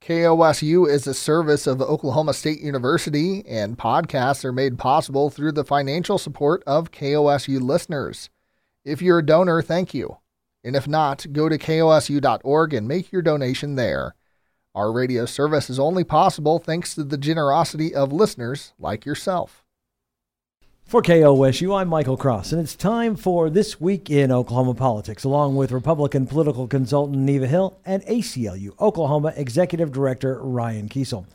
KOSU is a service of Oklahoma State University, and podcasts are made possible through the financial support of KOSU listeners. If you're a donor, thank you. And if not, go to kosu.org and make your donation there. Our radio service is only possible thanks to the generosity of listeners like yourself. For KOSU, I'm Michael Cross, and it's time for This Week in Oklahoma Politics, along with Republican political consultant Neva Hill and ACLU Oklahoma Executive Director Ryan Kiesel.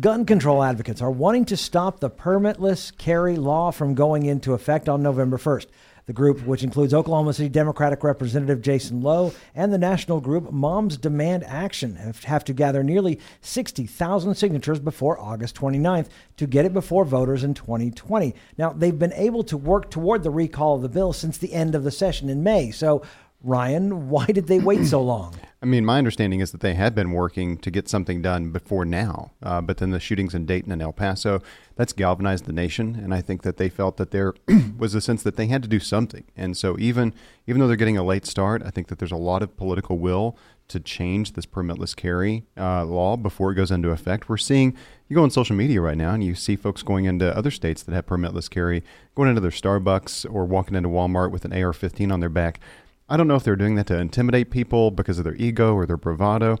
Gun control advocates are wanting to stop the permitless carry law from going into effect on November 1st. The group, which includes Oklahoma City Democratic Representative Jason Lowe and the national group Moms Demand Action, have to gather nearly 60,000 signatures before August 29th to get it before voters in 2020. Now, they've been able to work toward the recall of the bill since the end of the session in May. So, Ryan, why did they wait so long? I mean, my understanding is that they had been working to get something done before now, uh, but then the shootings in Dayton and El Paso that's galvanized the nation, and I think that they felt that there was a sense that they had to do something. And so, even even though they're getting a late start, I think that there's a lot of political will to change this permitless carry uh, law before it goes into effect. We're seeing you go on social media right now and you see folks going into other states that have permitless carry, going into their Starbucks or walking into Walmart with an AR-15 on their back. I don't know if they're doing that to intimidate people because of their ego or their bravado.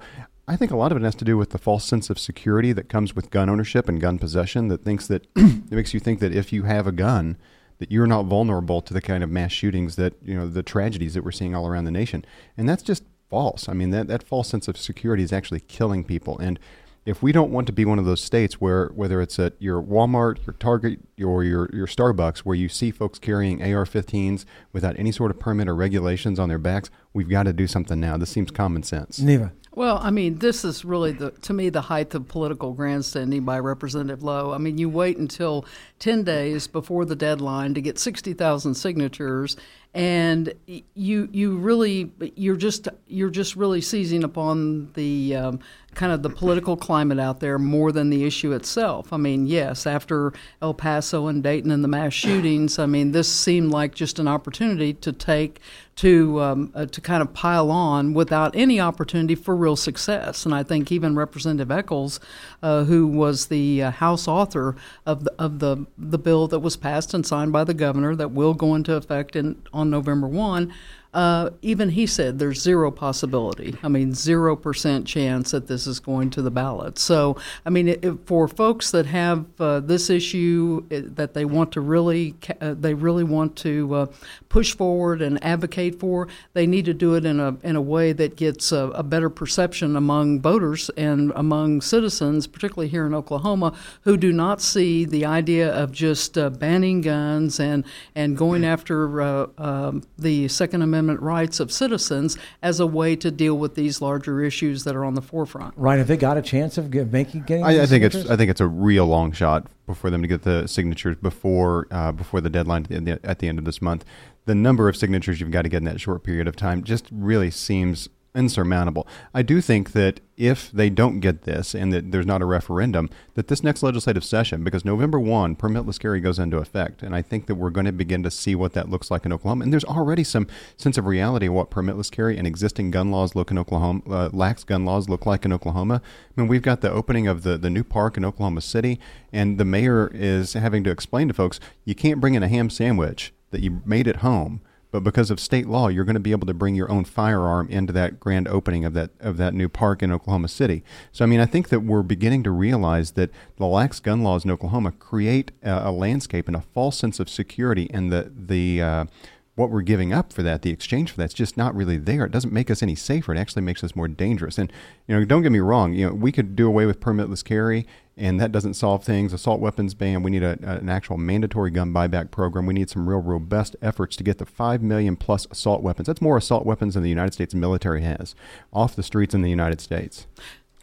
I think a lot of it has to do with the false sense of security that comes with gun ownership and gun possession that thinks that it makes you think that if you have a gun, that you're not vulnerable to the kind of mass shootings that, you know, the tragedies that we're seeing all around the nation. And that's just false. I mean, that, that false sense of security is actually killing people. And if we don't want to be one of those states where whether it's at your Walmart, your Target, or your your Starbucks, where you see folks carrying AR-15s without any sort of permit or regulations on their backs, we've got to do something now. This seems common sense. Neva. Well, I mean, this is really the to me the height of political grandstanding by Representative Lowe. I mean, you wait until ten days before the deadline to get sixty thousand signatures, and you you really you're just you're just really seizing upon the um, kind of the political climate out there more than the issue itself. I mean, yes, after El Paso and Dayton and the mass shootings, I mean, this seemed like just an opportunity to take to um, uh, to kind of pile on without any opportunity for real success. And I think even Representative Echols, uh, who was the uh, House author of the, of the the bill that was passed and signed by the governor that will go into effect in on November one. Uh, even he said there's zero possibility. I mean, zero percent chance that this is going to the ballot. So, I mean, it, for folks that have uh, this issue it, that they want to really, uh, they really want to uh, push forward and advocate for, they need to do it in a in a way that gets a, a better perception among voters and among citizens, particularly here in Oklahoma, who do not see the idea of just uh, banning guns and and going after uh, um, the Second Amendment Amendment rights of citizens as a way to deal with these larger issues that are on the forefront. Right? Have they got a chance of get, making getting? I, I think signatures? it's I think it's a real long shot for them to get the signatures before uh, before the deadline at the, at the end of this month. The number of signatures you've got to get in that short period of time just really seems insurmountable. I do think that if they don't get this and that there's not a referendum, that this next legislative session, because November 1, permitless carry goes into effect, and I think that we're going to begin to see what that looks like in Oklahoma. And there's already some sense of reality of what permitless carry and existing gun laws look in Oklahoma, uh, lax gun laws look like in Oklahoma. I mean, we've got the opening of the, the new park in Oklahoma City, and the mayor is having to explain to folks, you can't bring in a ham sandwich that you made at home but because of state law, you're going to be able to bring your own firearm into that grand opening of that of that new park in Oklahoma City. So I mean, I think that we're beginning to realize that the lax gun laws in Oklahoma create a, a landscape and a false sense of security, and the the uh, what we're giving up for that, the exchange for that's just not really there. It doesn't make us any safer. It actually makes us more dangerous. And you know, don't get me wrong. You know, we could do away with permitless carry, and that doesn't solve things. Assault weapons ban. We need a, an actual mandatory gun buyback program. We need some real robust efforts to get the five million plus assault weapons. That's more assault weapons than the United States military has off the streets in the United States.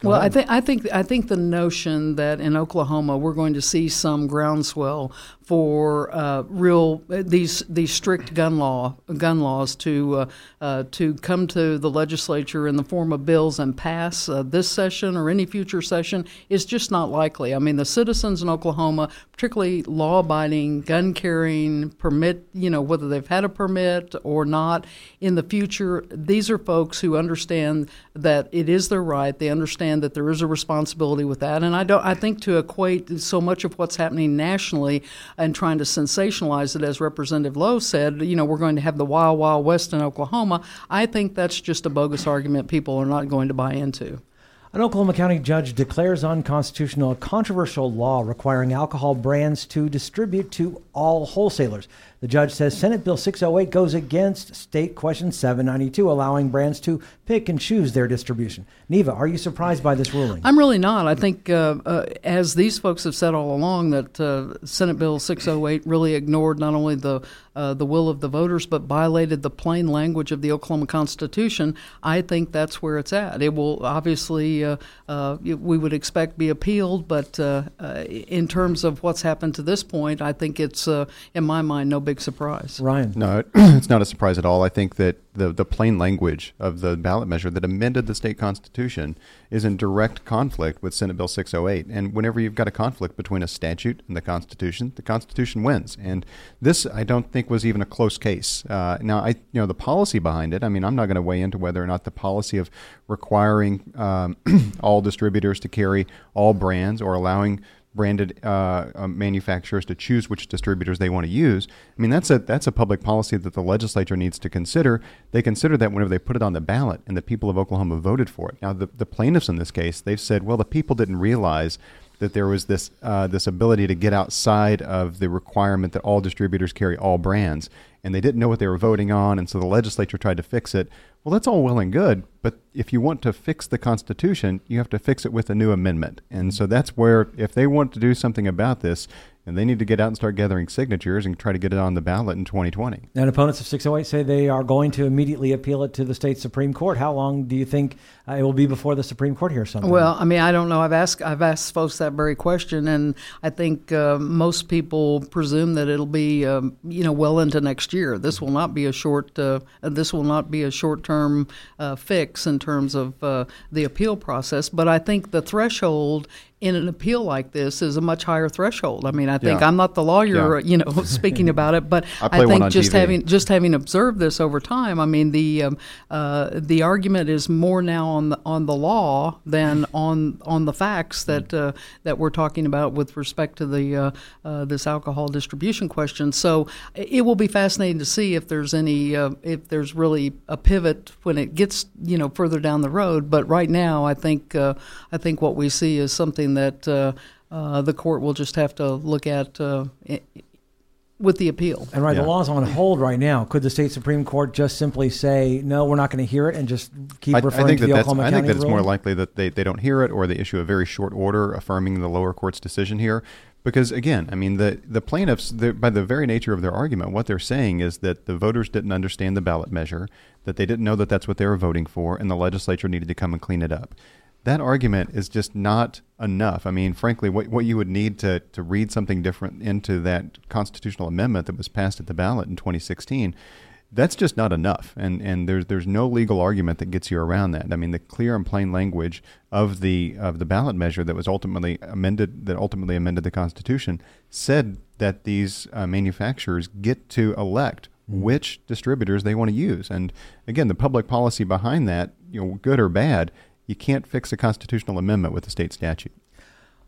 Go well. I think I think I think the notion that in Oklahoma we're going to see some groundswell for uh, real these these strict gun law gun laws to uh, uh, to come to the legislature in the form of bills and pass uh, this session or any future session is just not likely. I mean, the citizens in Oklahoma, particularly law-abiding, gun-carrying, permit you know whether they've had a permit or not in the future, these are folks who understand that it is their right. They understand that there is a responsibility with that, and I don't. I think to equate so much of what's happening nationally and trying to sensationalize it, as Representative Lowe said, you know, we're going to have the Wild Wild West in Oklahoma. I think that's just a bogus argument people are not going to buy into. An Oklahoma County judge declares unconstitutional a controversial law requiring alcohol brands to distribute to all wholesalers. The judge says Senate Bill 608 goes against State Question 792, allowing brands to pick and choose their distribution. Neva, are you surprised by this ruling? I'm really not. I think, uh, uh, as these folks have said all along, that uh, Senate Bill 608 really ignored not only the uh, the will of the voters, but violated the plain language of the Oklahoma Constitution. I think that's where it's at. It will obviously, uh, uh, we would expect, be appealed, but in terms of what's happened to this point, I think it's, in my mind, no big surprise. Ryan. No, it's not a surprise at all. I think that the, the plain language of the ballot measure that amended the state constitution is in direct conflict with Senate Bill 608. And whenever you've got a conflict between a statute and the Constitution, the Constitution wins. And this, I don't think, was even a close case. Uh, now, I you know the policy behind it. I mean, I'm not going to weigh into whether or not the policy of requiring um, all distributors to carry all brands or allowing branded uh, uh, manufacturers to choose which distributors they want to use. I mean, that's a that's a public policy that the legislature needs to consider. They consider that whenever they put it on the ballot, and the people of Oklahoma voted for it. Now, the, the plaintiffs in this case, they've said, well, the people didn't realize that there was this uh, this ability to get outside of the requirement that all distributors carry all brands, and they didn't know what they were voting on, and so the legislature tried to fix it. Well, that's all well and good, but if you want to fix the Constitution, you have to fix it with a new amendment, and so that's where if they want to do something about this, and they need to get out and start gathering signatures and try to get it on the ballot in 2020. And opponents of 608 say they are going to immediately appeal it to the state supreme court. How long do you think uh, it will be before the supreme court hears something? Well, I mean, I don't know. I've asked I've asked folks that very question, and I think uh, most people presume that it'll be um, you know well into next year. This will not be a short uh, this will not be a short term uh, fix in terms of uh, the appeal process. But I think the threshold in an appeal like this is a much higher threshold. I mean, I think yeah. I'm not the lawyer, yeah. you know, speaking about it, but I, I think just TV. having just having observed this over time, I mean, the um, uh, the argument is more now on the on the law than on on the facts that uh, that we're talking about with respect to the uh, uh this alcohol distribution question. So it will be fascinating to see if there's any uh, if there's really a pivot when it gets you know further down the road. But right now, I think uh, I think what we see is something something that uh, uh, the court will just have to look at uh, with the appeal. And right, yeah. the law's on hold right now. Could the state supreme court just simply say, "No, we're not going to hear it," and just keep I, referring I think to that the Oklahoma I County think that it's more likely that they, they don't hear it, or they issue a very short order affirming the lower court's decision here. Because again, I mean, the the plaintiffs, by the very nature of their argument, what they're saying is that the voters didn't understand the ballot measure, that they didn't know that that's what they were voting for, and the legislature needed to come and clean it up that argument is just not enough. I mean, frankly, what, what you would need to, to read something different into that constitutional amendment that was passed at the ballot in 2016, that's just not enough. And, and there's, there's no legal argument that gets you around that. I mean, the clear and plain language of the, of the ballot measure that was ultimately amended, that ultimately amended the Constitution, said that these uh, manufacturers get to elect mm-hmm. which distributors they want to use. And again, the public policy behind that, you know, good or bad, you can't fix a constitutional amendment with a state statute.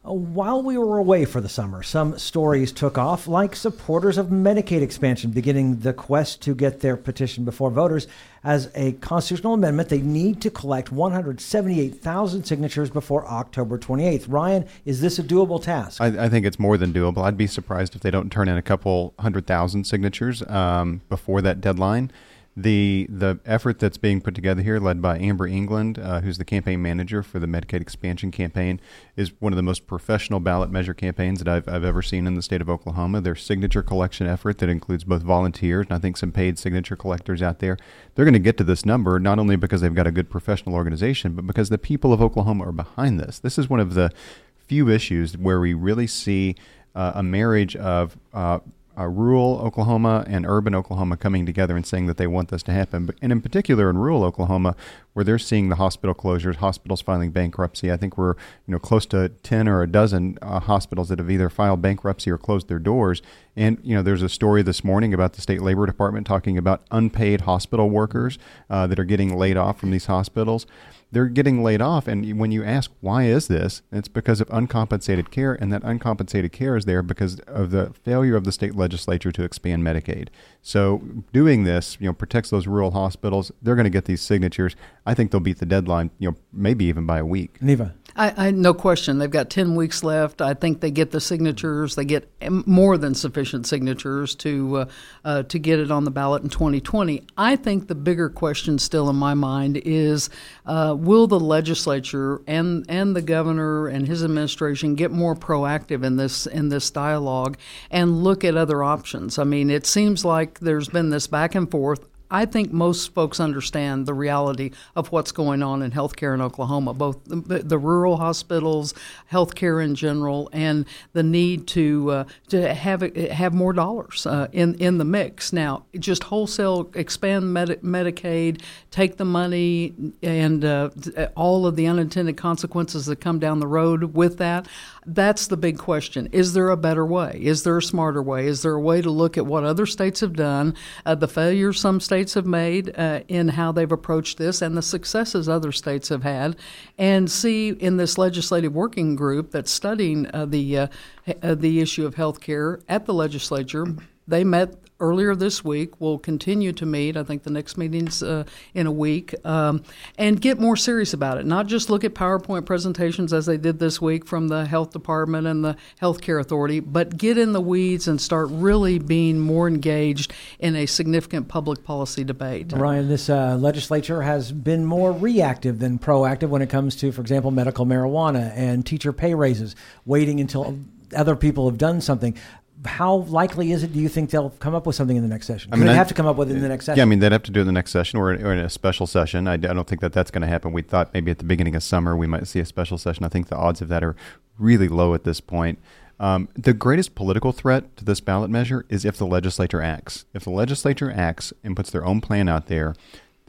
Uh, while we were away for the summer, some stories took off, like supporters of Medicaid expansion beginning the quest to get their petition before voters. As a constitutional amendment, they need to collect 178,000 signatures before October 28th. Ryan, is this a doable task? I, I, think it's more than doable. I'd be surprised if they don't turn in a couple hundred thousand signatures um, before that deadline the the effort that's being put together here, led by Amber England, uh, who's the campaign manager for the Medicaid expansion campaign, is one of the most professional ballot measure campaigns that I've, I've ever seen in the state of Oklahoma. Their signature collection effort that includes both volunteers and I think some paid signature collectors out there. They're going to get to this number not only because they've got a good professional organization, but because the people of Oklahoma are behind this. This is one of the few issues where we really see uh, a marriage of uh, uh, rural Oklahoma and urban Oklahoma coming together and saying that they want this to happen. But, and in particular, in rural Oklahoma, where they're seeing the hospital closures, hospitals filing bankruptcy. I think we're you know close to ten or a dozen uh, hospitals that have either filed bankruptcy or closed their doors. And you know, there's a story this morning about the state labor department talking about unpaid hospital workers uh, that are getting laid off from these hospitals they're getting laid off. And when you ask, why is this? It's because of uncompensated care. And that uncompensated care is there because of the failure of the state legislature to expand Medicaid. So doing this, you know, protects those rural hospitals. They're going to get these signatures. I think they'll beat the deadline, you know, maybe even by a week. Neva. I, I, no question. They've got ten weeks left. I think they get the signatures. They get more than sufficient signatures to uh, uh, to get it on the ballot in 2020. I think the bigger question still in my mind is: uh, Will the legislature and and the governor and his administration get more proactive in this in this dialogue and look at other options? I mean, it seems like there's been this back and forth. I think most folks understand the reality of what's going on in healthcare in Oklahoma, both the, the rural hospitals, healthcare in general, and the need to uh, to have have more dollars uh, in in the mix. Now, just wholesale expand Medi- Medicaid, take the money, and uh, all of the unintended consequences that come down the road with that. That's the big question. Is there a better way? Is there a smarter way? Is there a way to look at what other states have done, uh, the failures some states have made uh, in how they've approached this, and the successes other states have had, and see in this legislative working group that's studying uh, the uh, uh, the issue of health care at the legislature? They met earlier this week. We'll continue to meet. I think the next meeting's uh, in a week, um, and get more serious about it. Not just look at PowerPoint presentations as they did this week from the health department and the healthcare authority, but get in the weeds and start really being more engaged in a significant public policy debate. Ryan, this uh, legislature has been more reactive than proactive when it comes to, for example, medical marijuana and teacher pay raises, waiting until other people have done something how likely is it? Do you think they'll come up with something in the next session? I mean, they have to come up with it in the next session. Yeah, I mean, they'd have to do it in the next session or, or in a special session. I, I don't think that that's going to happen. We thought maybe at the beginning of summer we might see a special session. I think the odds of that are really low at this point. Um, the greatest political threat to this ballot measure is if the legislature acts. If the legislature acts and puts their own plan out there,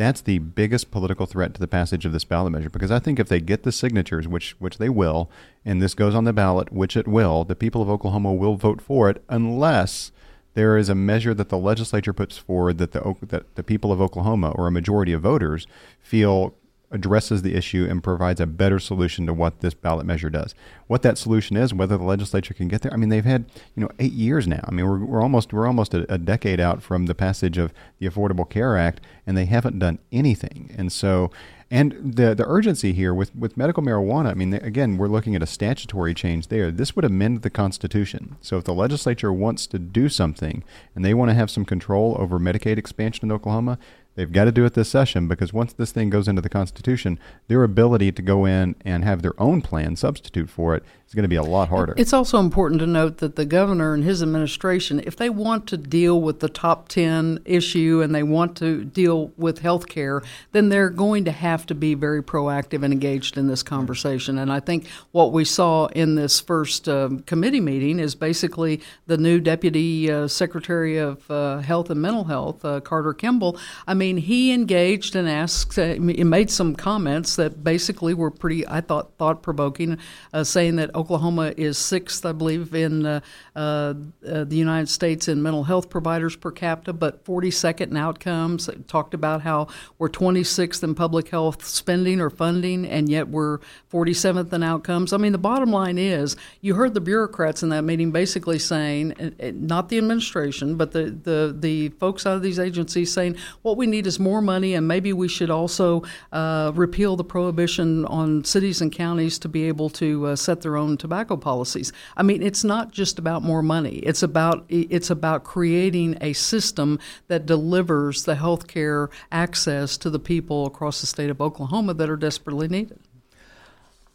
that's the biggest political threat to the passage of this ballot measure. Because I think if they get the signatures, which which they will, and this goes on the ballot, which it will, the people of Oklahoma will vote for it unless there is a measure that the legislature puts forward that the that the people of Oklahoma or a majority of voters feel addresses the issue and provides a better solution to what this ballot measure does. What that solution is, whether the legislature can get there. I mean, they've had you know eight years now. I mean, we're, we're almost we're almost a, a decade out from the passage of the Affordable Care Act, and they haven't done anything. And so, and the the urgency here with with medical marijuana. I mean, again, we're looking at a statutory change there. This would amend the Constitution. So if the legislature wants to do something and they want to have some control over Medicaid expansion in Oklahoma, They've got to do it this session because once this thing goes into the Constitution, their ability to go in and have their own plan substitute for it is going to be a lot harder. It's also important to note that the governor and his administration, if they want to deal with the top 10 issue and they want to deal with health care, then they're going to have to be very proactive and engaged in this conversation. And I think what we saw in this first um, committee meeting is basically the new Deputy uh, Secretary of uh, Health and Mental Health, uh, Carter Kimble. I mean, he engaged and asked, uh, made some comments that basically were pretty, I thought, thought provoking, uh, saying that Oklahoma is sixth, I believe, in uh, uh, uh, the United States in mental health providers per capita, but 42nd in outcomes. It talked about how we're 26th in public health spending or funding, and yet we're 47th in outcomes. I mean, the bottom line is you heard the bureaucrats in that meeting basically saying, not the administration, but the, the, the folks out of these agencies saying, what we need is more money, and maybe we should also uh, repeal the prohibition on cities and counties to be able to uh, set their own tobacco policies. I mean, it's not just about more money. It's about it's about creating a system that delivers the health care access to the people across the state of Oklahoma that are desperately needed.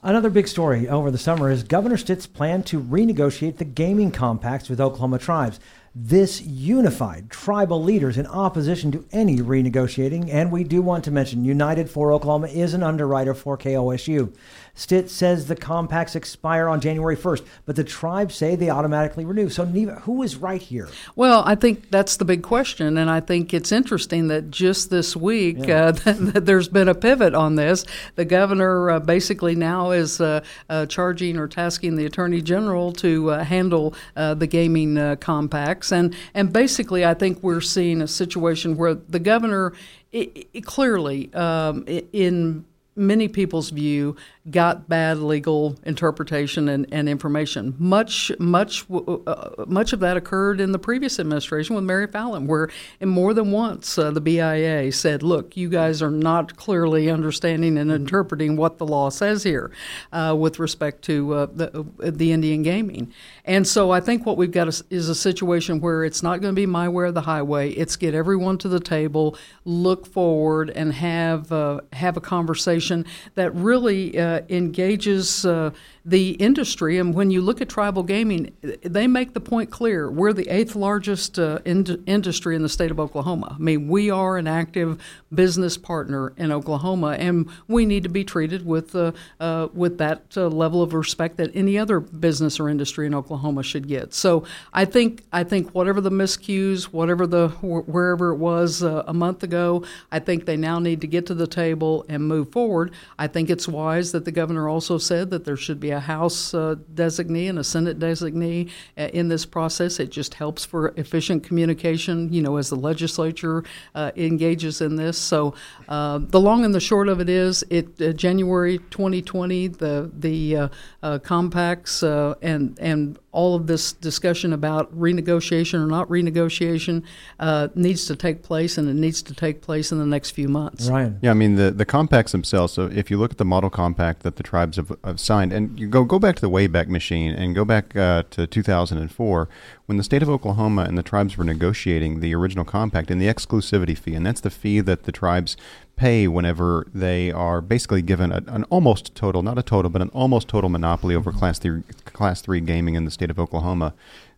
Another big story over the summer is Governor Stitt's plan to renegotiate the gaming compacts with Oklahoma tribes. this unified tribal leaders in opposition to any renegotiating. And we do want to mention United for Oklahoma is an underwriter for KOSU. Stitt says the compacts expire on January 1st, but the tribes say they automatically renew. So, Neva, who is right here? Well, I think that's the big question, and I think it's interesting that just this week yeah. uh, that there's been a pivot on this. The governor uh, basically now is uh, uh charging or tasking the attorney general to uh, handle uh, the gaming compacts, and and basically, I think we're seeing a situation where the governor. It, it clearly, um, in many people's view, got bad legal interpretation and, and information. Much, much, uh, much of that occurred in the previous administration with Mary Fallin, where more than once uh, the BIA said, "Look, you guys are not clearly understanding and interpreting what the law says here uh, with respect to uh, the, uh, the Indian gaming." And so I think what we've got is, is a situation where it's not going to be my way or the highway. It's get everyone to the table, look forward, and have uh, have a conversation that really uh, engages uh, the industry. And when you look at tribal gaming, they make the point clear we're the eighth largest uh, in- industry in the state of Oklahoma. I mean, we are an active business partner in Oklahoma, and we need to be treated with uh, uh, with that uh, level of respect that any other business or industry in Oklahoma should get. So I think I think whatever the miscues, whatever the wherever it was uh, a month ago, I think they now need to get to the table and move forward. I think it's wise that the governor also said that there should be a House uh, designee and a Senate designee uh, in this process. It just helps for efficient communication, you know, as the legislature uh, engages in this. So uh, the long and the short of it is, it uh, January 2020, the the uh, compacts and and all of this discussion about renegotiation or not renegotiation uh, needs to take place, and it needs to take place in the next few months. Ryan, yeah, I mean the the compacts themselves. So if you look at the model compact that the tribes have, have signed, and you go go back to the Wayback Machine and go back uh, to 2004 when the state of Oklahoma and the tribes were negotiating the original compact and the exclusivity fee, and that's the fee that the tribes pay whenever they are basically given a, an almost total, not a total, but an almost total monopoly over mm-hmm. class three class three gaming in the state of Oklahoma.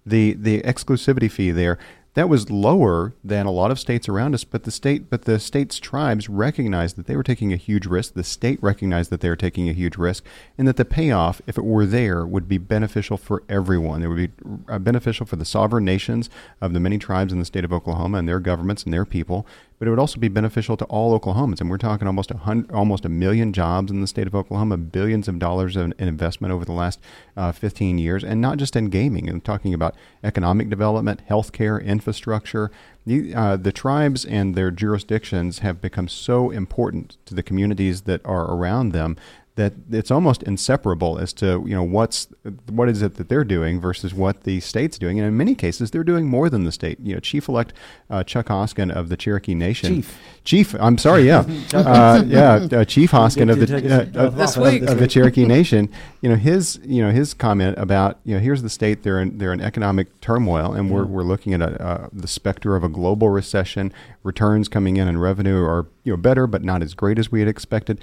The the exclusivity fee there that was lower than a lot of states around us, but the state but the state's tribes recognized that they were taking a huge risk. The state recognized that they were taking a huge risk, and that the payoff, if it were there, would be beneficial for everyone. It would be uh, beneficial for the sovereign nations of the many tribes in the state of Oklahoma and their governments and their people, but it would also be beneficial to all Oklahomans. And we're talking almost a hundred, almost a million jobs in the state of Oklahoma, billions of dollars in, investment over the last uh, 15 years, and not just in gaming. I'm talking about economic development, healthcare, infrastructure. The, uh, the tribes and their jurisdictions have become so important to the communities that are around them that it's almost inseparable as to you know what's what is it that they're doing versus what the state's doing, and in many cases they're doing more than the state. You know, Chief Elect uh, Chuck Hoskin of the Cherokee Nation, Chief, Chief, I'm sorry, yeah, uh, yeah, uh, Chief Hoskin of the uh, of, of, of, the Cherokee Nation. You know his you know his comment about you know here's the state they're in they're in economic turmoil, and we're we're looking at a, uh, the specter of a global recession. Returns coming in and revenue are you know better, but not as great as we had expected.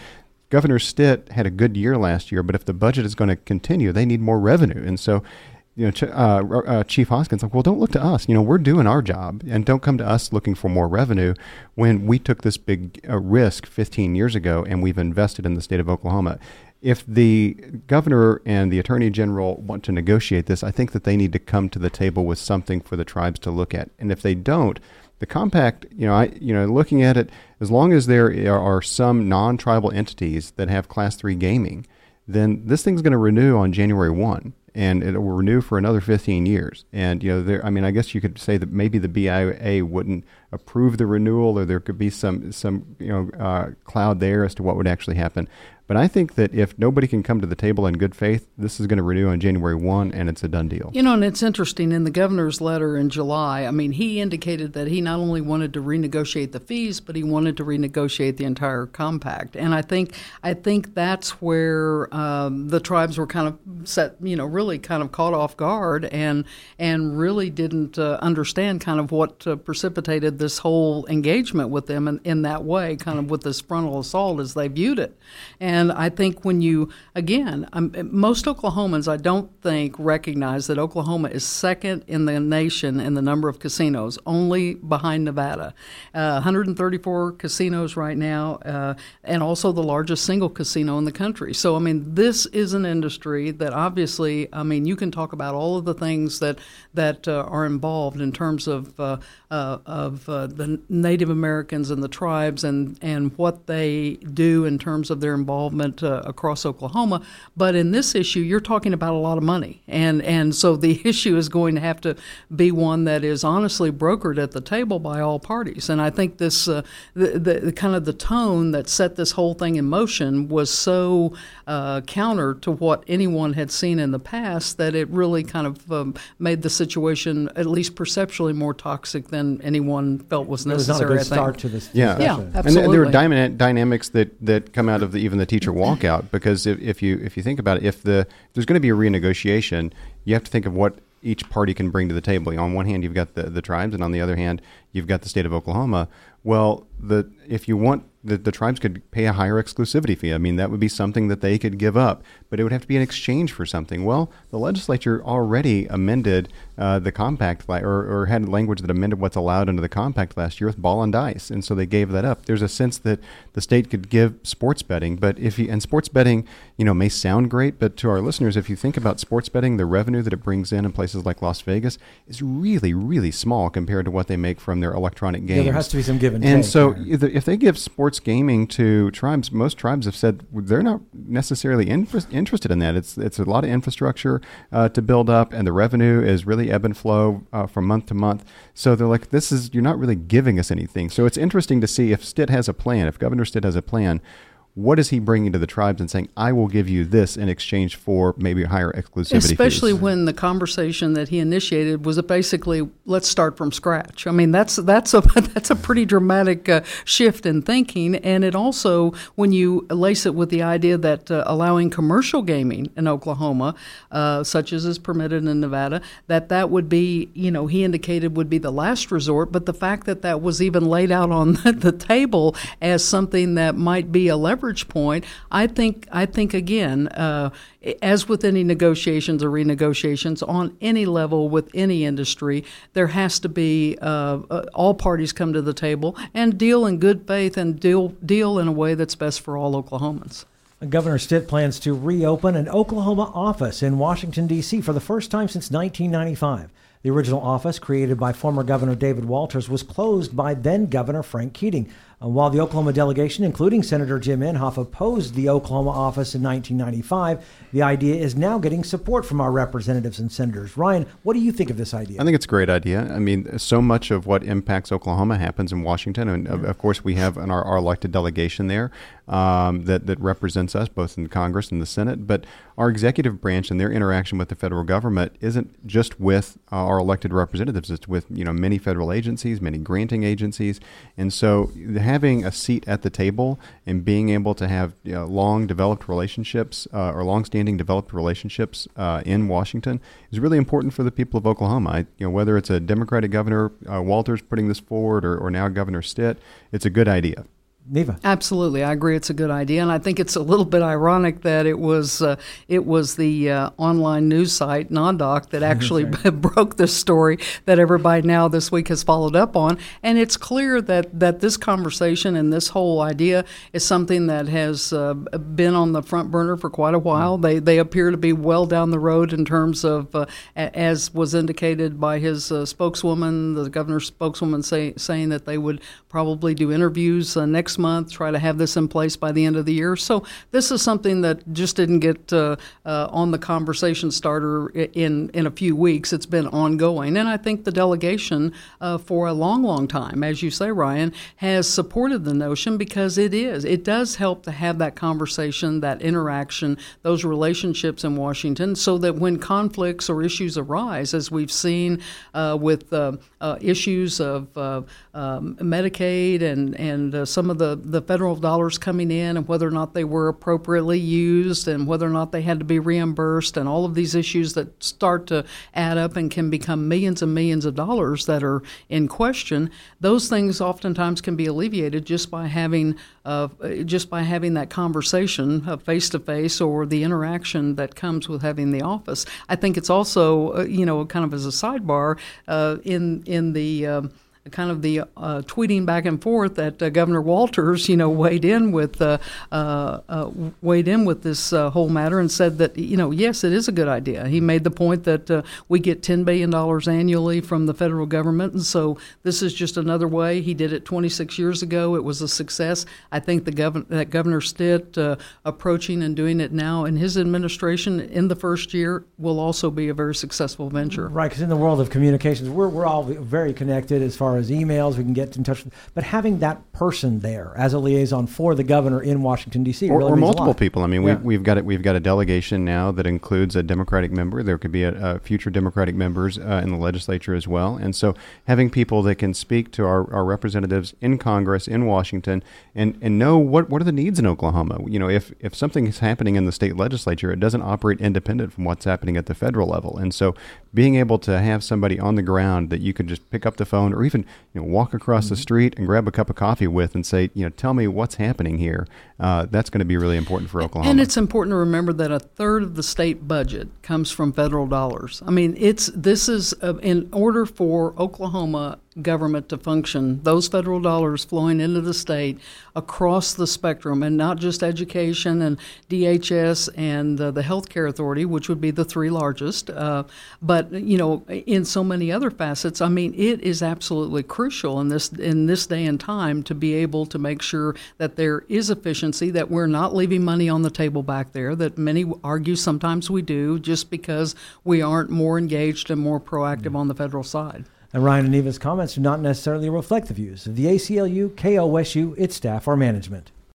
Governor Stitt had a good year last year, but if the budget is going to continue, they need more revenue. And so, you know, uh, uh, Chief Hoskin's like, well, don't look to us. You know, we're doing our job, and don't come to us looking for more revenue when we took this big uh, risk 15 years ago, and we've invested in the state of Oklahoma. If the governor and the attorney general want to negotiate this, I think that they need to come to the table with something for the tribes to look at. And if they don't, the compact, you know, I, you know, looking at it, as long as there are some non-tribal entities that have Class Three gaming, then this thing's going to renew on January one, and it will renew for another 15 years. And you know, there, I mean, I guess you could say that maybe the BIA wouldn't approve the renewal, or there could be some some you know uh, cloud there as to what would actually happen. But I think that if nobody can come to the table in good faith, this is going to renew on January 1 and it's a done deal. You know, and it's interesting in the governor's letter in July, I mean, he indicated that he not only wanted to renegotiate the fees, but he wanted to renegotiate the entire compact. And I think I think that's where um, the tribes were kind of set, you know, really kind of caught off guard and and really didn't uh, understand kind of what uh, precipitated this whole engagement with them in, in that way, kind of with this frontal assault as they viewed it. And And I think when you, again, um, most Oklahomans, I don't think, recognize that Oklahoma is second in the nation in the number of casinos, only behind Nevada. Uh, 134 casinos right now, uh, and also the largest single casino in the country. So, I mean, this is an industry that obviously, I mean, you can talk about all of the things that that uh, are involved in terms of uh, uh, of uh, the Native Americans and the tribes and and what they do in terms of their involvement uh, across Oklahoma. But in this issue, you're talking about a lot of money, and and so the issue is going to have to be one that is honestly brokered at the table by all parties. And I think this uh, the, the, the, kind of the tone that set this whole thing in motion was so counter to what anyone had seen in the past that it really kind of um, made the situation, at least perceptually, more toxic than anyone felt was necessary. It was not a good start to this. Yeah, yeah, absolutely. And there are dyna- dynamics that, that come out of the, even the teacher walkout because if, if you if you think about it, if the if there's going to be a renegotiation, you have to think of what each party can bring to the table. On one hand, you've got the, the tribes, and on the other hand, you've got the state of Oklahoma. Well, the if you want the, the tribes could pay a higher exclusivity fee. I mean, that would be something that they could give up, but it would have to be in exchange for something. Well, the legislature already amended uh, the compact li- or, or had language that amended what's allowed under the compact last year with ball and dice, and so they gave that up. There's a sense that the state could give sports betting, but if you and sports betting, you know, may sound great, but to our listeners, if you think about sports betting, the revenue that it brings in in places like Las Vegas is really, really small compared to what they make from their electronic games. Yeah, there has to be some give and, and take. so if they give sports gaming to tribes, most tribes have said they're not necessarily interested in that. It's it's a lot of infrastructure uh, to build up, and the revenue is really ebb and flow uh, from month to month. So they're like, this is you're not really giving us anything. So it's interesting to see if Stitt has a plan, if Governor Stitt has a plan what is he bringing to the tribes and saying, I will give you this in exchange for maybe higher exclusivity Especially fees. when the conversation that he initiated was basically, let's start from scratch. I mean, that's that's a that's a pretty dramatic uh, shift in thinking, and it also, when you lace it with the idea that uh, allowing commercial gaming in Oklahoma, uh, such as is permitted in Nevada, that that would be, you know, he indicated would be the last resort. But the fact that that was even laid out on the table as something that might be a leverage leverage point, I think I think again, uh, as with any negotiations or renegotiations on any level with any industry, there has to be uh, uh, all parties come to the table and deal in good faith and deal deal in a way that's best for all Oklahomans. Governor Stitt plans to reopen an Oklahoma office in Washington, D.C. for the first time since 1995. The original office, created by former Governor David Walters, was closed by then Governor Frank Keating. Uh, while the Oklahoma delegation, including Senator Jim Inhofe, opposed the Oklahoma office in 1995, the idea is now getting support from our representatives and senators. Ryan, what do you think of this idea? I think it's a great idea. I mean, so much of what impacts Oklahoma happens in Washington, and of, of course, we have our, our elected delegation there um, that that represents us both in Congress and the Senate. But our executive branch and their interaction with the federal government isn't just with uh, our elected representatives; it's with you know many federal agencies, many granting agencies, and so having a seat at the table and being able to have you know, long developed relationships uh, or long-standing developed relationships uh, in Washington is really important for the people of Oklahoma. I, you know, whether it's a Democratic governor uh, Walters putting this forward or, or now Governor Stitt, it's a good idea. Neva. Absolutely, I agree. It's a good idea, and I think it's a little bit ironic that it was uh, it was the uh, online news site NonDoc that actually broke this story that everybody now this week has followed up on. And it's clear that that this conversation and this whole idea is something that has uh, been on the front burner for quite a while. Mm. They they appear to be well down the road in terms of, uh, as was indicated by his uh, spokeswoman, the governor's spokeswoman, say, saying that they would probably do interviews uh, next month, try to have this in place by the end of the year. So this is something that just didn't get uh, uh, on the conversation starter in in a few weeks. It's been ongoing, and I think the delegation uh, for a long, long time, as you say, Ryan, has supported the notion because it is it does help to have that conversation, that interaction, those relationships in Washington, so that when conflicts or issues arise, as we've seen uh, with uh, uh, issues of um, Medicaid and and some of the the, the federal dollars coming in and whether or not they were appropriately used and whether or not they had to be reimbursed and all of these issues that start to add up and can become millions and millions of dollars that are in question, those things oftentimes can be alleviated just by having uh, just by having that conversation face to face or the interaction that comes with having the office. I think it's also uh, you know kind of as a sidebar uh, in in the um, kind of the uh, tweeting back and forth that uh, Governor Walters, you know, weighed in with uh, uh, uh weighed in with this uh, whole matter and said that you know, yes, it is a good idea. He made the point that we get ten billion dollars annually from the federal government, and so this is just another way. He did it 26 years ago. It was a success. I think the governor that Governor Stitt approaching and doing it now in his administration in the first year will also be a very successful venture. Right, because in the world of communications, we're we're all very connected as far as emails. We can get in touch with, but having that person there as a liaison for the governor in Washington D.C. or, really or multiple people. I mean, yeah. we've, we've got it. We've got a delegation now that includes a Democratic member. There could be a, a future Democratic members uh, in the legislature as well. And so, having people that can speak to our, our representatives in Congress in Washington and, and know what, what are the needs in Oklahoma. You know, if if something is happening in the state legislature, it doesn't operate independent from what's happening at the federal level. And so, being able to have somebody on the ground that you could just pick up the phone or even you know walk across mm-hmm. the street and grab a cup of coffee with and say, you know, tell me what's happening here. Uh, that's going to be really important for Oklahoma. And it's important to remember that a third of the state budget comes from federal dollars. I mean, it's this is uh, in order for Oklahoma government to function, those federal dollars flowing into the state across the spectrum, and not just education and DHS and uh, the healthcare authority, which would be the three largest, uh, but you know, in so many other facets. I mean, it is absolutely crucial in this in this day and time to be able to make sure that there is efficiency, that we're not leaving money on the table back there. That many argue sometimes we do, just because we aren't more engaged and more proactive mm-hmm. on the federal side. And Ryan and Neva's comments do not necessarily reflect the views of the ACLU, KOSU, its staff, or management.